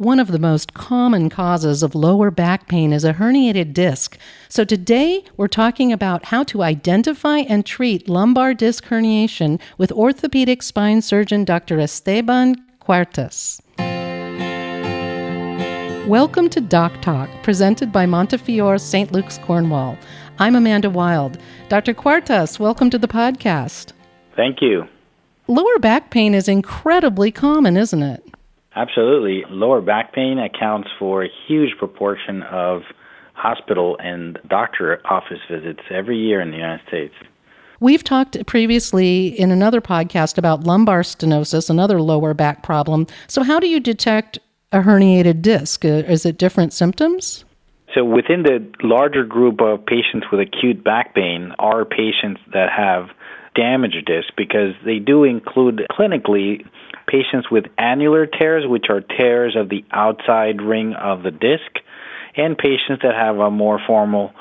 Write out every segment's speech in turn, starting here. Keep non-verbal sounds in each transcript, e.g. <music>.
One of the most common causes of lower back pain is a herniated disc. So today we're talking about how to identify and treat lumbar disc herniation with orthopedic spine surgeon Dr. Esteban Cuartas. Welcome to Doc Talk, presented by Montefiore St. Luke's Cornwall. I'm Amanda Wild. Dr. Cuartas, welcome to the podcast. Thank you. Lower back pain is incredibly common, isn't it? Absolutely. Lower back pain accounts for a huge proportion of hospital and doctor office visits every year in the United States. We've talked previously in another podcast about lumbar stenosis, another lower back problem. So, how do you detect a herniated disc? Uh, is it different symptoms? So, within the larger group of patients with acute back pain are patients that have damaged disc because they do include clinically patients with annular tears, which are tears of the outside ring of the disc, and patients that have a more formal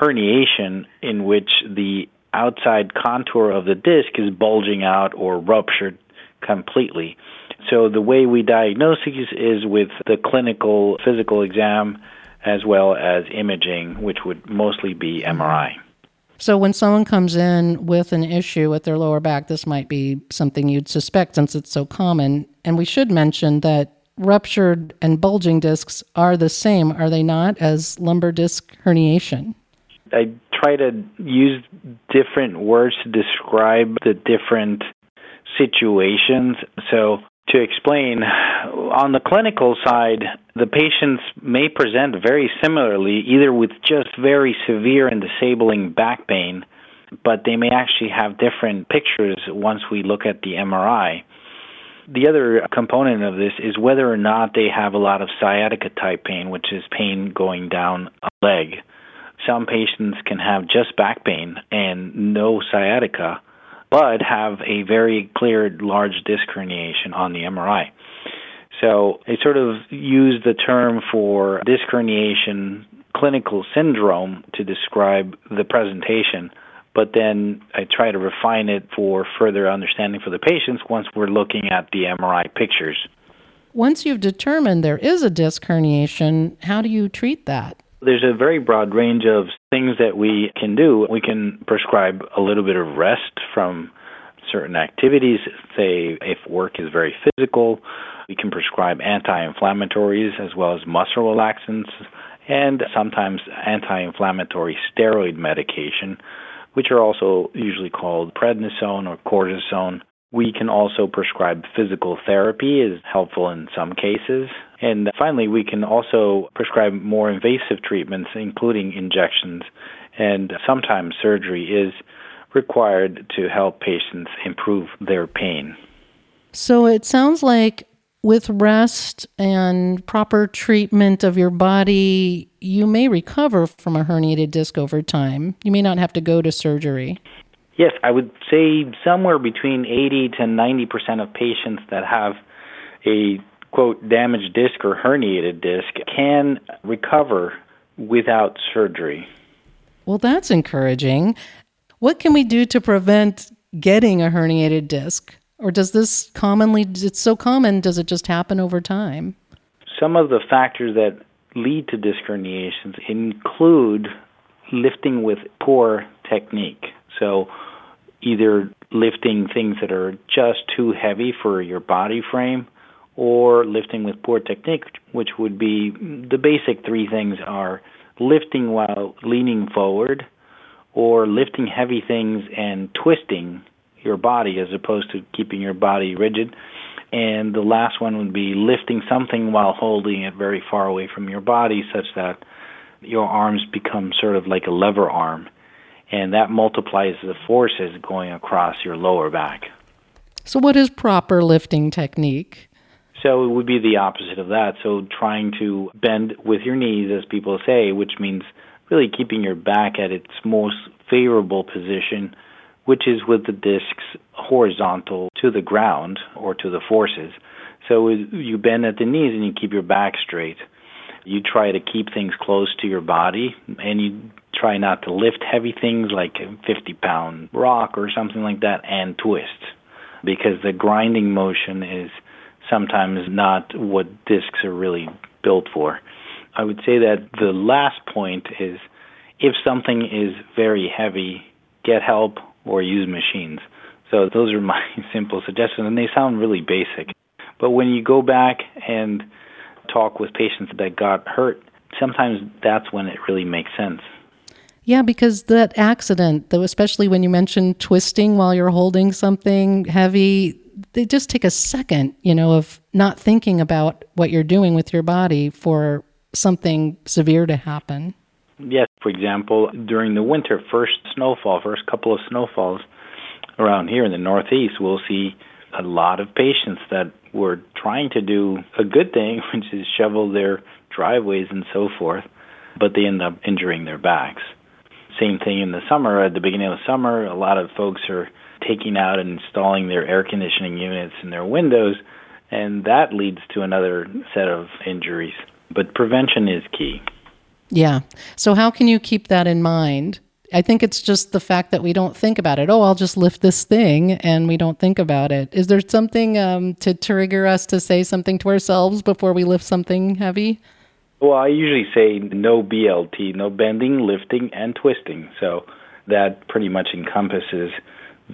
herniation in which the outside contour of the disc is bulging out or ruptured completely. So the way we diagnose these is with the clinical physical exam as well as imaging, which would mostly be MRI. So when someone comes in with an issue with their lower back, this might be something you'd suspect since it's so common. And we should mention that ruptured and bulging discs are the same, are they not, as lumbar disc herniation? I try to use different words to describe the different situations. So to explain, on the clinical side, the patients may present very similarly, either with just very severe and disabling back pain, but they may actually have different pictures once we look at the MRI. The other component of this is whether or not they have a lot of sciatica type pain, which is pain going down a leg. Some patients can have just back pain and no sciatica but have a very clear large disc herniation on the MRI. So I sort of use the term for disc herniation clinical syndrome to describe the presentation, but then I try to refine it for further understanding for the patients once we're looking at the MRI pictures. Once you've determined there is a disc herniation, how do you treat that? There's a very broad range of things that we can do. We can prescribe a little bit of rest from certain activities. Say, if work is very physical, we can prescribe anti inflammatories as well as muscle relaxants and sometimes anti inflammatory steroid medication, which are also usually called prednisone or cortisone. We can also prescribe physical therapy is helpful in some cases. And finally, we can also prescribe more invasive treatments, including injections. And sometimes surgery is required to help patients improve their pain. So it sounds like with rest and proper treatment of your body, you may recover from a herniated disc over time. You may not have to go to surgery. Yes, I would say somewhere between 80 to 90% of patients that have a quote damaged disc or herniated disc can recover without surgery. Well, that's encouraging. What can we do to prevent getting a herniated disc? Or does this commonly, it's so common, does it just happen over time? Some of the factors that lead to disc herniations include lifting with poor technique. So, either lifting things that are just too heavy for your body frame or lifting with poor technique, which would be the basic three things are lifting while leaning forward or lifting heavy things and twisting your body as opposed to keeping your body rigid. And the last one would be lifting something while holding it very far away from your body such that your arms become sort of like a lever arm and that multiplies the forces going across your lower back. So, what is proper lifting technique? So, it would be the opposite of that. So, trying to bend with your knees, as people say, which means really keeping your back at its most favorable position, which is with the discs horizontal to the ground or to the forces. So, you bend at the knees and you keep your back straight. You try to keep things close to your body and you try not to lift heavy things like a 50 pound rock or something like that and twist because the grinding motion is sometimes not what discs are really built for. I would say that the last point is if something is very heavy, get help or use machines. So those are <laughs> my simple suggestions, and they sound really basic. But when you go back and talk with patients that got hurt, sometimes that's when it really makes sense. Yeah, because that accident, though, especially when you mentioned twisting while you're holding something heavy, they just take a second, you know, of not thinking about what you're doing with your body for something severe to happen. Yes, for example, during the winter, first snowfall, first couple of snowfalls around here in the Northeast, we'll see a lot of patients that were trying to do a good thing, <laughs> which is shovel their driveways and so forth, but they end up injuring their backs. Same thing in the summer. At the beginning of the summer, a lot of folks are taking out and installing their air conditioning units in their windows, and that leads to another set of injuries. But prevention is key. Yeah. So, how can you keep that in mind? I think it's just the fact that we don't think about it. Oh, I'll just lift this thing, and we don't think about it. Is there something um, to trigger us to say something to ourselves before we lift something heavy? Well, I usually say no BLT, no bending, lifting, and twisting. So that pretty much encompasses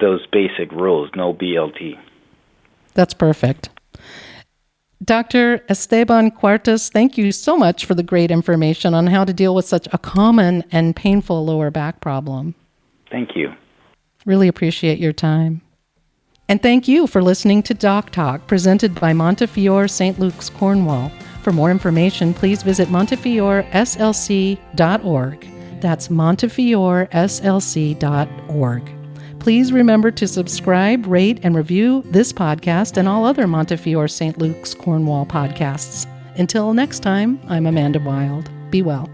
those basic rules, no BLT. That's perfect. Dr. Esteban Cuartas, thank you so much for the great information on how to deal with such a common and painful lower back problem. Thank you. Really appreciate your time. And thank you for listening to Doc Talk, presented by Montefiore St. Luke's, Cornwall. For more information, please visit montefioreslc.org. That's montefioreslc.org. Please remember to subscribe, rate, and review this podcast and all other Montefiore St. Luke's Cornwall podcasts. Until next time, I'm Amanda Wild. Be well.